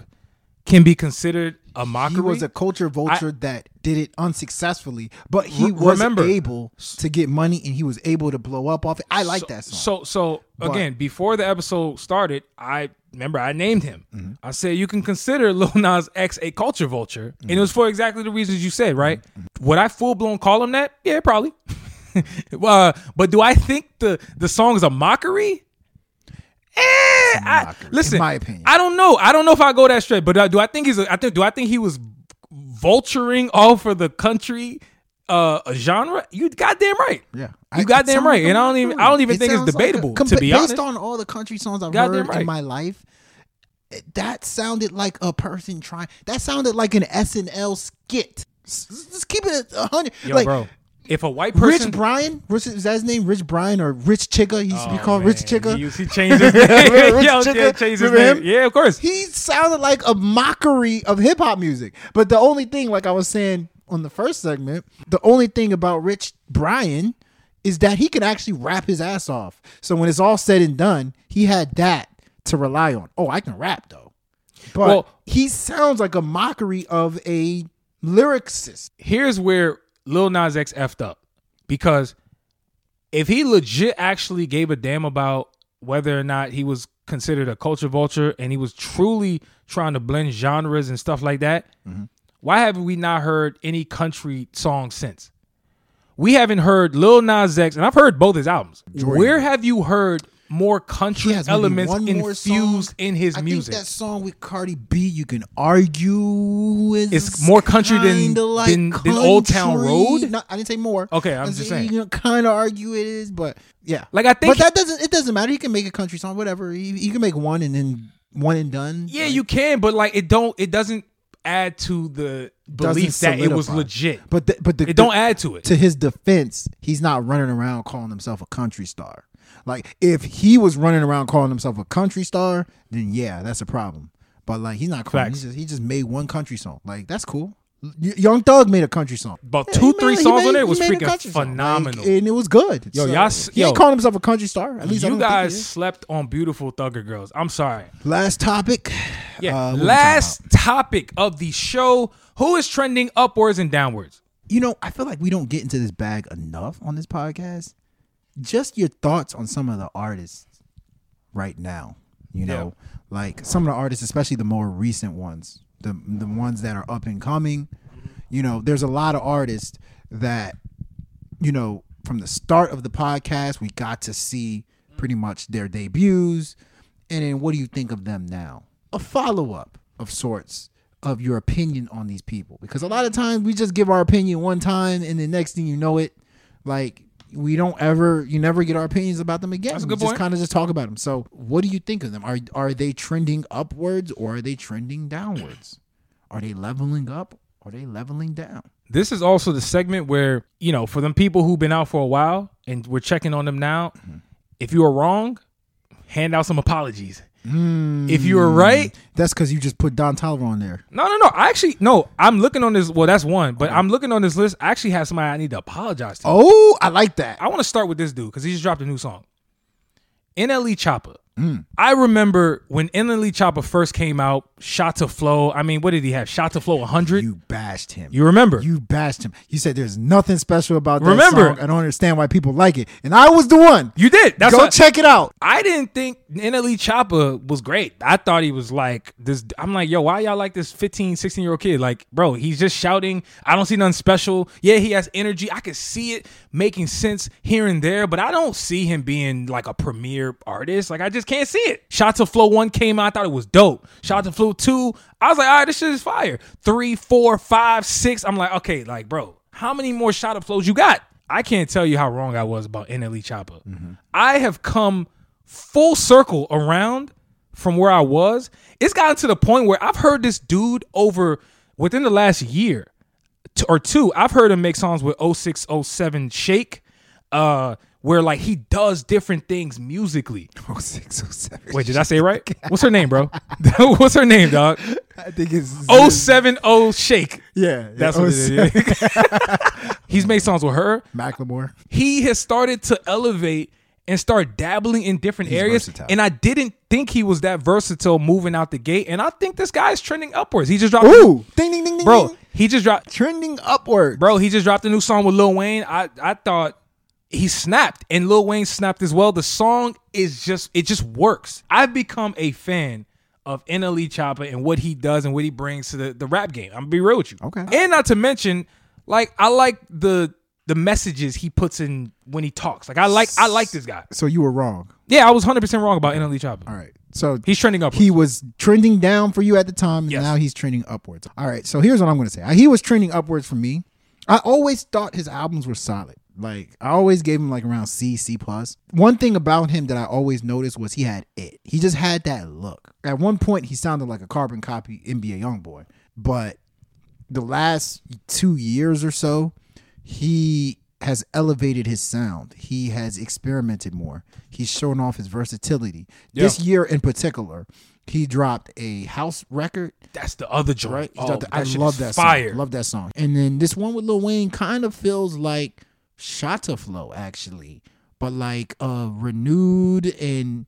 can be considered a mockery. He was a culture vulture that did it unsuccessfully, but he Re- was remember- able to get money and he was able to blow up off it. I like so, that song. So, so But- again, before the episode started, I remember I named him. Mm-hmm. I said you can consider Lil Nas X a culture vulture, and it was for exactly the reasons you said. Right? Mm-hmm. Would I full blown call him that? Yeah, probably. uh, but do I think the the song is a mockery? Eh, I, mockery, in listen, my opinion. I don't know. I don't know if I go that straight. But uh, do I think he's? A, I think. Do I think he was vulturing off for the country uh a genre? You goddamn right. Yeah, You it goddamn right. And I don't even- I don't even It think it's sounds like a- debatable, to be based honest. on all the country songs I've Goddamn heard right. in my life. That sounded like a person trying. That sounded like an SNL skit. Just keep it a hundred. Yo, like bro. If a white person, Rich Brian, is that his name? Rich Brian or Rich Chigga? He used to be Oh, called. Rich Chigga. He, he changed his name. Remember Rich Yo, Chigga? yeah, changed his Remember name. him? Yeah, of course. he sounded like a mockery of hip hop music. But the only thing, like I was saying on the first segment, the only thing about Rich Brian is that he can actually rap his ass off. So when it's all said and done, he had that to rely on. Oh, I can rap though. But Well- he sounds like a mockery of a lyricist. Here's where Lil Nas X effed up because if he legit actually gave a damn about whether or not he was considered a culture vulture and he was truly trying to blend genres and stuff like that, mm-hmm. why haven't we not heard any country songs since? We haven't heard Lil Nas X, and I've heard both his albums. Where have you heard more country elements infused in his I music? think that song with Cardi B, you can argue is It's more country than- like than- than Old Town. Road? No, I didn't say more. Okay, I'm I just said saying. You can kind of argue it is, but yeah. Like, I think- but that doesn't. It doesn't matter. He can make a country song, whatever. He, he can make one and then one and done. Yeah, Like, you can, but like it don't. It doesn't add to the belief that it was legit. But the, but the, it don't add to it. to his defense, he's not running around calling himself a country star. Like if he was running around calling himself a country star, then yeah, that's a problem. But like he's not calling. He just, he just made one country song. Like that's cool. Young Thug made a country song. About two, three made- songs on made- there he was freaking song. Like, phenomenal. and it was good. Yo, So, y'all he yo. ain't calling himself a country star. At least you guys slept on beautiful Thugger girls. I'm sorry. Last topic. Yeah. Uh, what we talking Last topic of the show: Who is trending upwards and downwards? you know, I feel like we don't get into this bag enough on this podcast. Just your thoughts on some of the artists right now. You know, like some of the artists, especially the more recent ones, the the ones that are up and coming. You know, there's a lot of artists that, you know, from the start of the podcast, we got to see pretty much their debuts. And then what do you think of them now? A follow up of sorts of your opinion on these people. Because a lot of times we just give our opinion one time and the next thing you know it, like we don't ever you never get our opinions about them again. That's a we good just kind of just talk about them. So what do you think of them? Are are they trending upwards or are they trending downwards? Are they leveling up? Are they leveling down? This is also the segment where you know, for them people who've been out for a while and we're checking on them now. Mm-hmm. If you were wrong, hand out some apologies. If you were right, hmm. That's because you just put Don Toliver on there. No, no, no. I actually no. I'm looking on this. Well, that's one, but I'm looking on this list. I actually have somebody I need to apologize to. Oh, I like that. I want to start with this dude because he just dropped a new song. NLE Choppa. Mm. I remember when NLE Choppa first came out. Shotta Flow. I mean, what did he have? Shotta Flow 100. You, bashed him. You remember? You bashed him. You said there's nothing special about that Remember- song. I don't understand why people like it. And I was the one. You did. That's Go what, check it out. I didn't think NLE Choppa was great. I thought he was like this. I'm like, yo, why y'all like this 15, 16 year old kid? Like, bro, he's just shouting. I don't see nothing special. Yeah, he has energy. I can see it making sense here and there, but I don't see him being like a premier artist. Like, I just can't see it. Shotta Flow 1 came out. I thought it was dope. Shotta Flow 2, I was like, all right, this shit is fire. Three, four, five, six. I'm like, okay, like, bro, how many more shot of flows you got? I can't tell you how wrong I was about NLE Choppa. I have come full circle around from where I was. It's gotten to the point where I've heard this dude over within the last year or two. I've heard him make songs with 0607 Shake, uh, where like he does different things musically. Oh six oh seven. Wait, did I say it right? What's her name, bro? What's her name, dog? I think it's 070 Shake. Yeah, That's yeah, what it is. He's made songs with her. Macklemore. he has started to elevate and start dabbling in different He's areas. versatile. And I didn't think he was that versatile moving out the gate. And I think this guy is trending upwards. He just dropped, Ooh, ding ding ding ding. bro. ding. He just dropped, trending upward. bro. He just dropped a new song with Lil Wayne. I I thought he snapped, and Lil Wayne snapped as well. The song is just it just works. I've become a fan. Of NLE Choppa and what he does and what he brings to the, the rap game. I'm gonna be real with you. Okay. And not to mention, like I like the the messages he puts in when he talks. Like I like I like this guy. So you were wrong. Yeah, I was 100% wrong about NLE Choppa. All right. So He's trending up. he was trending down for you at the time, and Yes. now he's trending upwards. All right. So here's what I'm going to say. He was trending upwards for me. I always thought his albums were solid. Like I always gave him like around C, C plus. One thing about him that I always noticed was he had it. He just had that look. At one point, he sounded like a carbon copy NBA young boy. but the last two years or so, he has elevated his sound. He has experimented more. He's shown off his versatility. Yeah. This year in particular, he dropped a house record. That's the other joint. Right? Oh, the- I love that fire. song. Love that song. And then this one with Lil Wayne kind of feels like Shotta Flow actually, but like a renewed and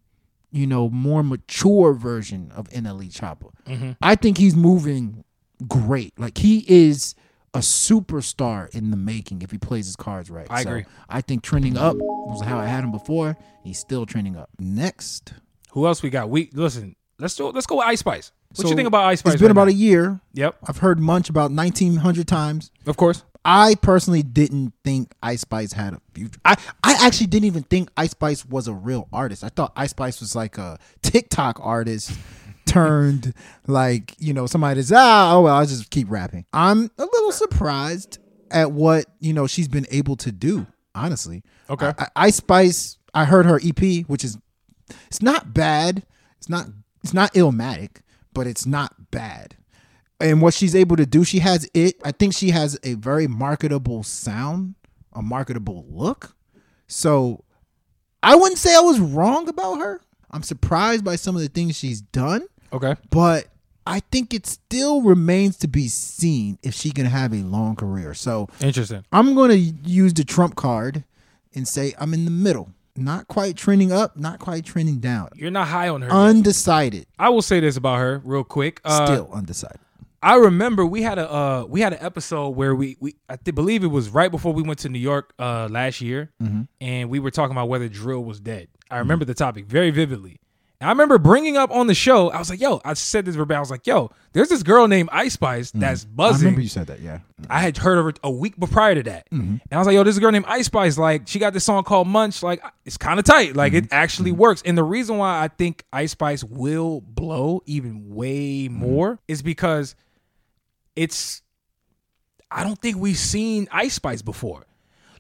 you know more mature version of NLE Choppa. Mm-hmm. I think he's moving great. Like he is a superstar in the making if he plays his cards right. I So agree. I think trending up was how I had him before. He's still trending up. Next, Who else we got? We listen. Let's do. Let's go with Ice Spice. What you think about Ice Spice? It's been right about now? a year. Yep. I've heard Munch about 1900 times. Of course. I personally didn't think Ice Spice had a future. I, I actually didn't even think Ice Spice was a real artist. I thought Ice Spice was like a TikTok artist turned like, you know, somebody that's, ah, oh, well, I'll just keep rapping. I'm a little surprised at what, you know, she's been able to do, honestly. Okay. I, I, Ice Spice, I heard her EP, which is, it's not bad. It's not, it's not illmatic, but it's not bad and what she's able to do, she has it. I think she has a very marketable sound, a marketable look. So I wouldn't say I was wrong about her. I'm surprised by some of the things she's done, Okay. but I think it still remains to be seen if she can have a long career. So Interesting. I'm going to use the trump card and say I'm in the middle. Not quite trending up, not quite trending down. You're not high on her. yet. Undecided. I will say this about her real quick. Uh, Still undecided. I remember we had a uh, we had an episode where we we I th- believe it was right before we went to New York uh, last year, mm-hmm. and we were talking about whether drill was dead. I mm-hmm. remember the topic very vividly. And I remember bringing up on the show. I was like, "Yo," I said this verbatim. I was like, "Yo, there's this girl named Ice Spice mm. that's I buzzing." I remember you said that, yeah. I had heard of her a week prior to that, mm-hmm. and I was like, "Yo, this girl named Ice Spice. Like, she got this song called Munch. Like, it's kind of tight. Like, it actually works." And the reason why I think Ice Spice will blow even way more is because it's. I don't think we've seen Ice Spice before.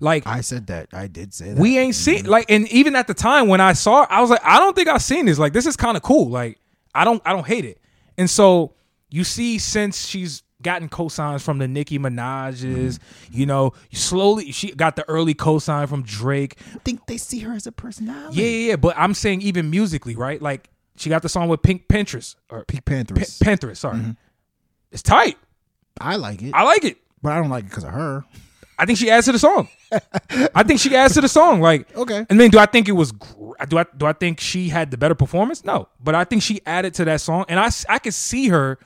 Like, I said that. I did say that. we ain't seen mm-hmm. like, and even at the time when I saw, it, I was like, I don't think I've seen this. Like, this is kind of cool. Like, I don't, I don't hate it. And so you see, since she's gotten cosigns from the Nicki Minaj's, mm-hmm. you know, slowly she got the early cosign from Drake. I think they see her as a personality. Yeah, yeah, yeah. But I'm saying even musically, right? Like, she got the song with Pink Pinterest or Pink P- Panthers. Sorry, mm-hmm. it's tight. I like it, I like it. but I don't like it because of her. I think she adds to the song. I think she adds to the song. Like, Okay. And then, do I think it was? Do I do I think she had the better performance? No, but I think she added to that song, and I I could see her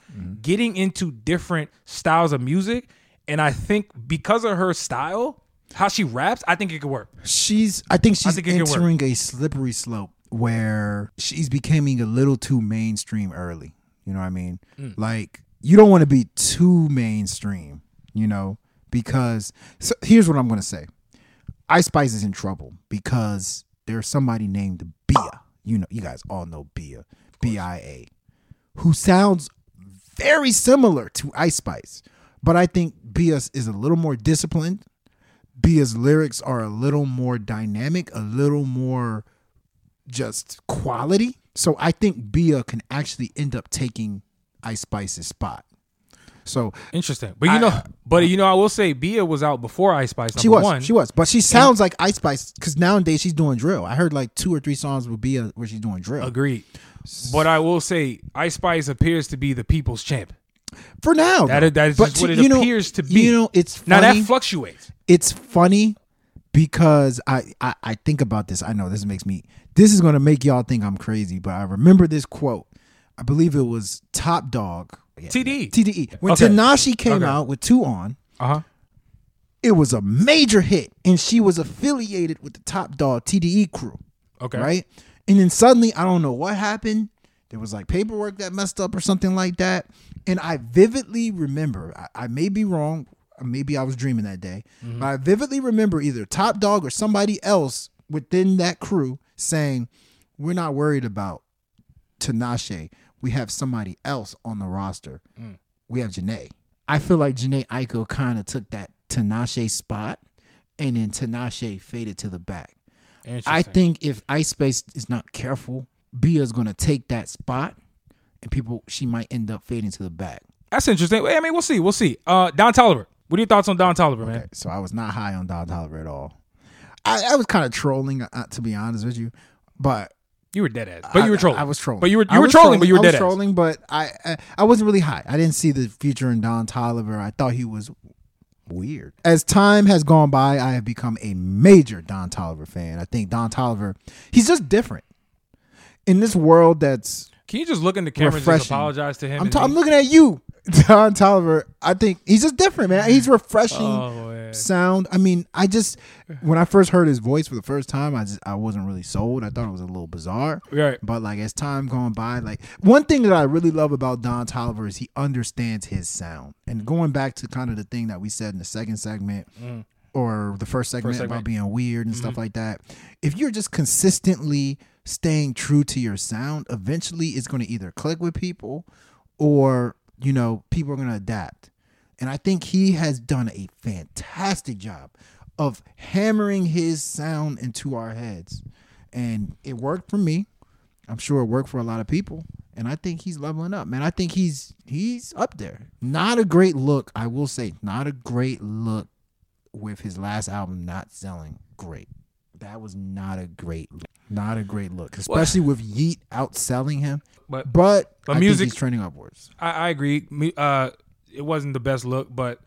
getting into different styles of music, and I think because of her style, how she raps, I think it could work. She's. I think she's think could work. entering a slippery slope where she's becoming a little too mainstream early. You know what I mean? Mm. Like you don't want to be too mainstream. You know because so here's what I'm gonna say. Ice Spice is in trouble because there's somebody named Bia. You know, you guys all know Bia, B I A, who sounds very similar to Ice Spice, but I think Bia is a little more disciplined. Bia's lyrics are a little more dynamic, a little more just quality. So I think Bia can actually end up taking Ice Spice's spot. So Interesting, but you know, but you know, I will say Bia was out before Ice Spice. She was, one. she was, but she sounds like Ice Spice because nowadays she's doing drill. I heard like two or three songs with Bia where she's doing drill. Agreed. But I will say Ice Spice appears to be the people's champ. For now, That though. that is But what it know- appears to be. You know, it's Now funny. that fluctuates. it's funny because I, I I think about this. I know this makes me this is gonna make y'all think I'm crazy, but I remember this quote. I believe it was Top Dawg. Yeah, TDE. TDE. When Okay. Tinashe came Okay. out with two on, Uh huh. it was a major hit, and she was affiliated with the Top Dawg TDE crew. Okay. Right? And then suddenly, I don't know what happened. There was like paperwork that messed up or something like that. And I vividly remember, I, I may be wrong, maybe I was dreaming that day, but I vividly remember either Top Dawg or somebody else within that crew saying, We're not worried about Tinashe. We have somebody else on the roster. We have Jhené. I feel like Jhené Aiko kind of took that Tinashe spot and then Tinashe faded to the back. I think if Ice Spice is not careful, Bia's gonna take that spot, and people she might end up fading to the back. That's interesting. I mean, we'll see. We'll see. Uh, Don Toliver. What are your thoughts on Don Toliver, man? So I was not high on Don Toliver at all. I, I was kind of trolling, uh, to be honest with you, but You were dead ass, but you were trolling. I, was trolling. but you were I you were was trolling, but you were I dead was ass. trolling, but I, I I wasn't really high. I didn't see the future in Don Toliver. I thought he was weird. As time has gone by, I have become a major Don Toliver fan. I think Don Toliver, he's just different in this world that's. Can you just look in the camera and just Refreshing. apologize to him? I'm, and ta- I'm looking at you, Don Toliver. I think he's just different, man. He's refreshing Oh, sound. I mean, I just when I first heard his voice for the first time, I just I wasn't really sold. I thought it was a little bizarre. Right. But like as time going by, like one thing that I really love about Don Toliver is he understands his sound. And going back to kind of the thing that we said in the second segment or the first segment, segment. about being weird and stuff like that. If you're just consistently staying true to your sound, eventually it's going to either click with people or, you know, people are going to adapt. And I think he has done a fantastic job of hammering his sound into our heads. And it worked for me. I'm sure it worked for a lot of people. And I think he's leveling up, man. I think he's he's up there. Not a great look, I will say. Not a great look with his last album not selling great. That was not a great look. Not a great look. Especially with Yeat outselling him. But But, But I music- think he's trending upwards. I, I agree. Uh, it wasn't the best look, but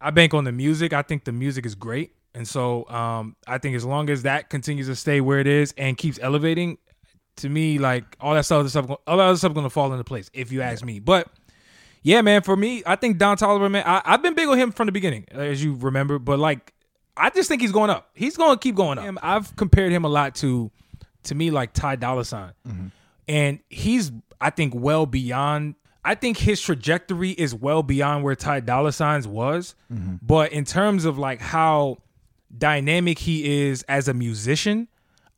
I bank on the music. I think the music is great, and so um, I think as long as that continues to stay where it is and keeps elevating, to me, like all that stuff, stuff, all that other stuff, going to fall into place. If you ask me, but yeah, man, for me, I think Don Toliver, man, I, I've been big on him from the beginning, as you remember, but like, I just think he's going up. He's going to keep going up. I've compared him a lot to, to me, like Ty Dolla Sign, and he's, I think, well beyond. I think his trajectory is well beyond where Ty Dolla Sign's was, but in terms of like how dynamic he is as a musician,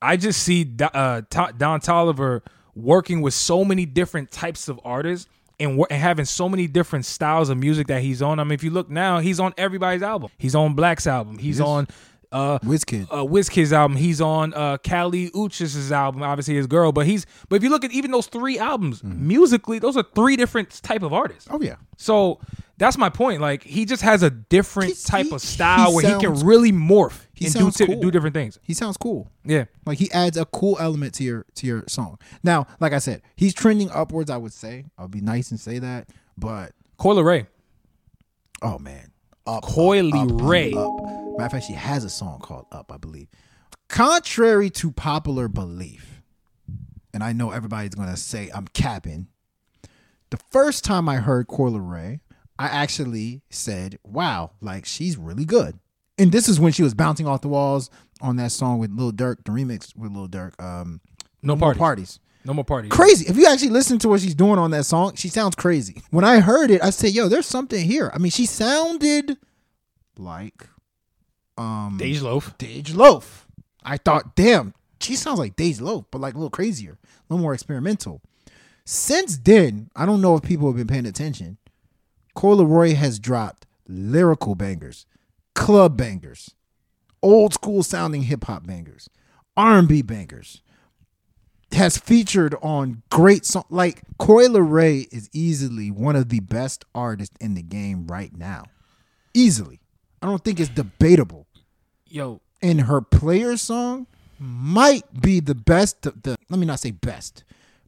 I just see uh, Don Toliver working with so many different types of artists and, and having so many different styles of music that he's on. I mean, if you look now, he's on everybody's album. He's on Black's album. He's on uh, Wizkid. uh, Wizkid's album. He's on uh, Kali Uchis's album. Obviously, his girl. But he's but if you look at even those three albums musically, those are three different type of artists. Oh yeah. So that's my point. Like he just has a different He's- type he- of style he where he can really morph he do, sounds ti- cool. do different things. He sounds cool. Yeah. Like he adds a cool element to your to your song. Now, like I said, he's trending upwards. I would say I'll be nice and say that, but Coi Leray. oh man, up, Coily up, up, Ray. Up. Matter of fact, she has a song called "Up," I believe. Contrary to popular belief, and I know everybody's gonna say I'm capping. The first time I heard Coi Leray, I actually said, "Wow, like she's really good." And this is when she was bouncing off the walls on that song with Lil Durk, the remix with Lil Durk. Um, No, More parties. parties. No more parties. crazy. If you actually listen to what she's doing on that song, she sounds crazy. When I heard it, I said, "Yo, there's something here." I mean, she sounded like um Dej Loaf. Dej Loaf. I thought, damn, she sounds like Dej Loaf, but like a little crazier, a little more experimental. Since then, I don't know if people have been paying attention. Coi Leray has dropped lyrical bangers, club bangers, old school sounding hip hop bangers, R and B bangers. Has featured on great song like Coi Leray is easily one of the best artists in the game right now. Easily. I don't think it's debatable Yo, and her player song might be the best the, the- let me not say best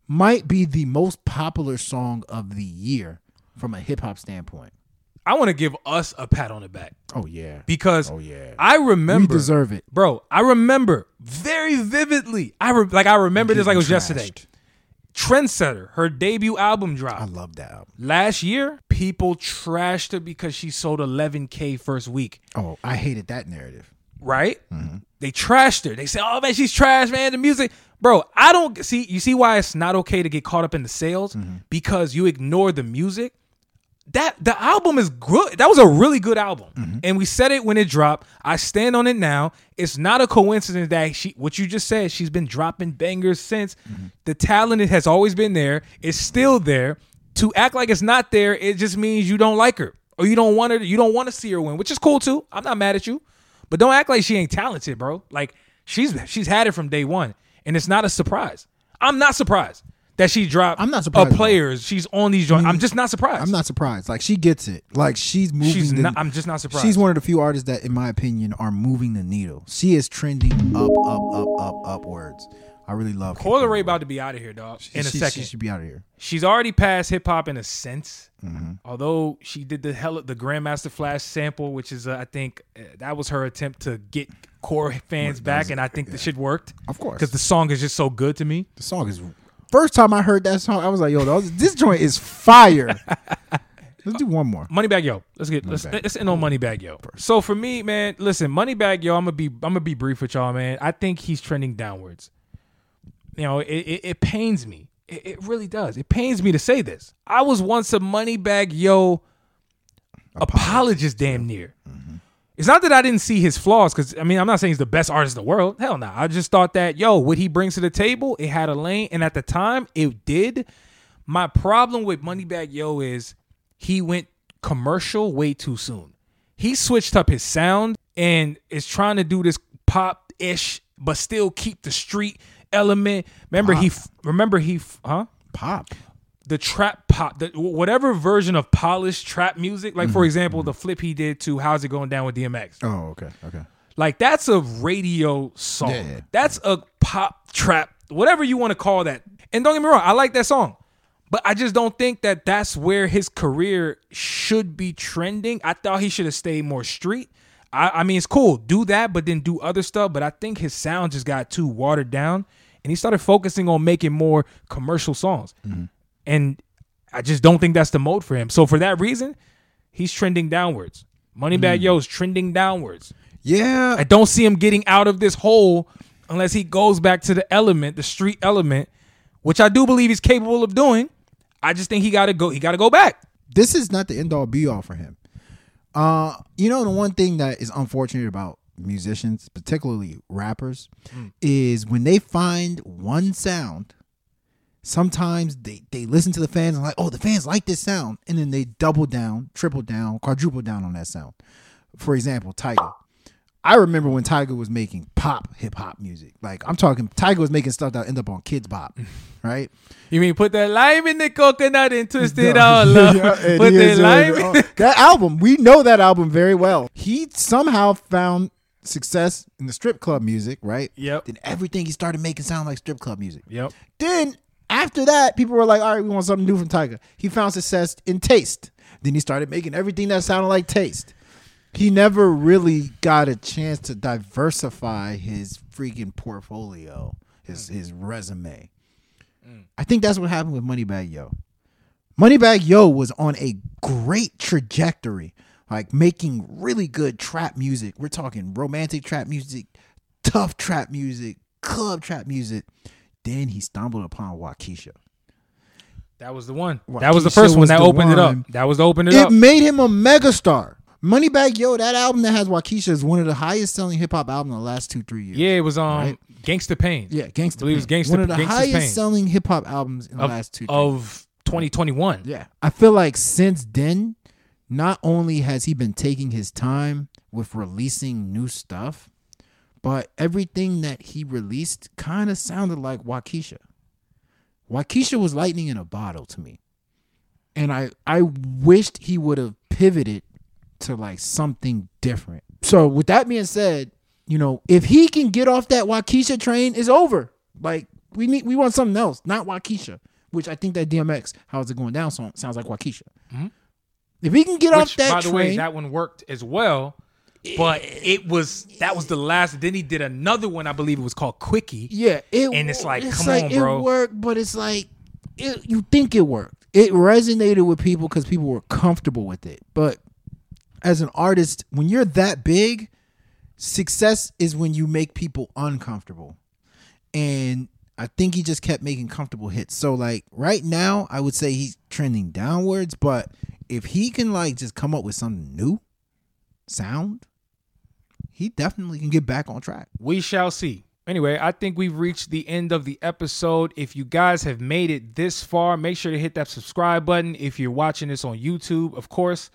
might be the most popular song of the year from a hip hop standpoint I want to give us a pat on the back oh yeah because Oh, yeah. I remember we deserve it bro. I remember very vividly. I re- like I remember this like it was yesterday. Trendsetter, her debut album dropped i love that album last year. People trashed her because she sold 11k first week. oh i hated that narrative right? Mm-hmm. They trashed her. They said, "Oh man, she's trash, man." The music, bro. I don't see. You see why it's not okay to get caught up in the sales mm-hmm. because you ignore the music. That the album is good. That was a really good album, mm-hmm. and we said it when it dropped. I stand on it now. It's not a coincidence that she, what you just said, she's been dropping bangers since. Mm-hmm. The talent has always been there. It's still there. To act like it's not there, it just means you don't like her or you don't want her. You don't want to see her win, which is cool too. I'm not mad at you. But don't act like she ain't talented, bro. Like she's she's had it from day one, and it's not a surprise. I'm not surprised. That she dropped. I'm not surprised Of players, she's on these joints. I I'm just not surprised. I'm not surprised. Like she gets it. Like she's moving. She's the, not, I'm just not surprised. She's one of the few artists that, in my opinion, are moving the needle. She is trending up, up, up, up, upwards. I really love. Coi Leray about to be out of here, dog. In a she, second, she should be out of here. she's already past hip hop in a sense. Mm-hmm. Although she did the hell the Grandmaster Flash sample, which is uh, I think uh, that was her attempt to get core fans back, and I think the shit worked. Of course. because the song is just so good to me. The song is. First time I heard that song, I was like, "Yo, this joint is fire." Let's do one more. Moneybagg Yo. Let's get let's, let's end on Moneybagg Yo. So for me, man, listen, Moneybagg Yo. I'm gonna be I'm gonna be brief with y'all, man. I think he's trending downwards. You know, it it, it pains me. It, it really does. It pains me to say this. I was once a Moneybagg Yo apologist, damn near. Mm-hmm. It's not that I didn't see his flaws, because I mean, I'm not saying he's the best artist in the world. Hell no. I just thought that, yo, what he brings to the table, it had a lane, and at the time, it did. My problem with Moneybagg Yo is he went commercial way too soon. He switched up his sound and is trying to do this pop ish, but still keep the street element. Remember he, f- remember he, f- huh? Pop. The trap pop, the, whatever version of polished trap music. Like Mm-hmm. for example, the flip he did to "How's It Going Down" with DMX. Oh, okay, okay. Like that's a radio song. Yeah. That's a pop trap, whatever you want to call that. And don't get me wrong, I like that song. But I just don't think that that's where his career should be trending. I thought he should have stayed more street. I, I mean, it's cool, do that, but then do other stuff. But I think his sound just got too watered down, and he started focusing on making more commercial songs. And I just don't think that's the mode for him. So for that reason, he's trending downwards. Moneybagg is trending downwards. Yeah, I don't see him getting out of this hole unless he goes back to the element, the street element, which I do believe he's capable of doing. I just think he got to go. He got to go back. this is not the end all be all for him. Uh, you know, the one thing that is unfortunate about musicians, particularly rappers, is when they find one sound, sometimes they, they listen to the fans and like, oh, the fans like this sound, and then they double down, triple down, quadruple down on that sound. For example, Tyga. I remember when Tyga was making pop hip hop music. Like I'm talking, Tyga was making stuff that end up on Kidz Bop, right? You mean put that lime in the coconut and twist it all up? Yeah, put uh, lime. oh, that album, we know that album very well. He somehow found success in the strip club music, right? Yep. Then everything he started making sound like strip club music. Yep. Then after that, people were like, "All right, we want something new from Tyga." He found success in taste. Then he started making everything that sounded like taste. He never really got a chance to diversify his freaking portfolio, his mm. his resume. Mm. I think that's what happened with Moneybagg Yo. Moneybagg Yo was on a great trajectory, like making really good trap music. We're talking romantic trap music, tough trap music, club trap music. Then he stumbled upon Wockesha. That was the one. Wockesha that was the first one that the opened it up. That was to open it, It up. It made him a megastar. Moneybagg Yo, that album that has Wockesha is one of the highest selling hip hop albums in the last two, three years. Yeah, it was um Right. Gangsta Pain. Yeah, Gangsta. I believe it was Pain. Gangsta- One of the Gangsta's highest Pain. selling hip hop albums in the Of, last two, of 2021. Yeah. I feel like since then, not only has he been taking his time with releasing new stuff, but everything that he released kind of sounded like Wockesha. Wockesha was lightning in a bottle to me. And I, I wished he would have pivoted to like something different. So with that being said, you know, if he can get off that Wockesha train, it's over. Like we need we want something else, not Wockesha. Which I think that DMX, how's it going down song sounds like Wockesha. Mm-hmm. If he can get off that by the train, way, that one worked as well. But it was that was the last. Then he did another one. I believe it was called Quickie. yeah, it, And it's like, come like, on, bro. It worked, but it's like it, you think it worked. It resonated with people because people were comfortable with it. But as an artist, when you're that big, success is when you make people uncomfortable. And I think he just kept making comfortable hits. So like right now, I would say he's trending downwards, but if he can like just come up with something new sound, he definitely can get back on track. We shall see. Anyway, I think we've reached the end of the episode. If you guys have made it this far, make sure to hit that subscribe button. If you're watching this on YouTube, of course.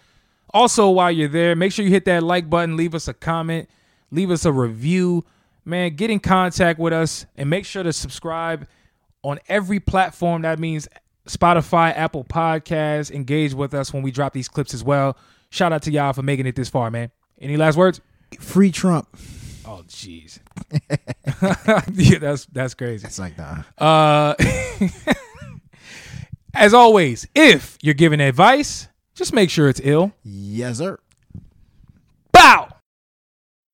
Also, while you're there, make sure you hit that like button, leave us a comment, leave us a review. Man, get in contact with us and make sure to subscribe on every platform. That means Spotify, Apple Podcasts. Engage with us when we drop these clips as well. Shout out to y'all for making it this far, man. Any last words? Free Trump. Oh, jeez. yeah, that's that's crazy. It's like nah. Uh, as always, if you're giving advice, just make sure it's ill. Yes, sir.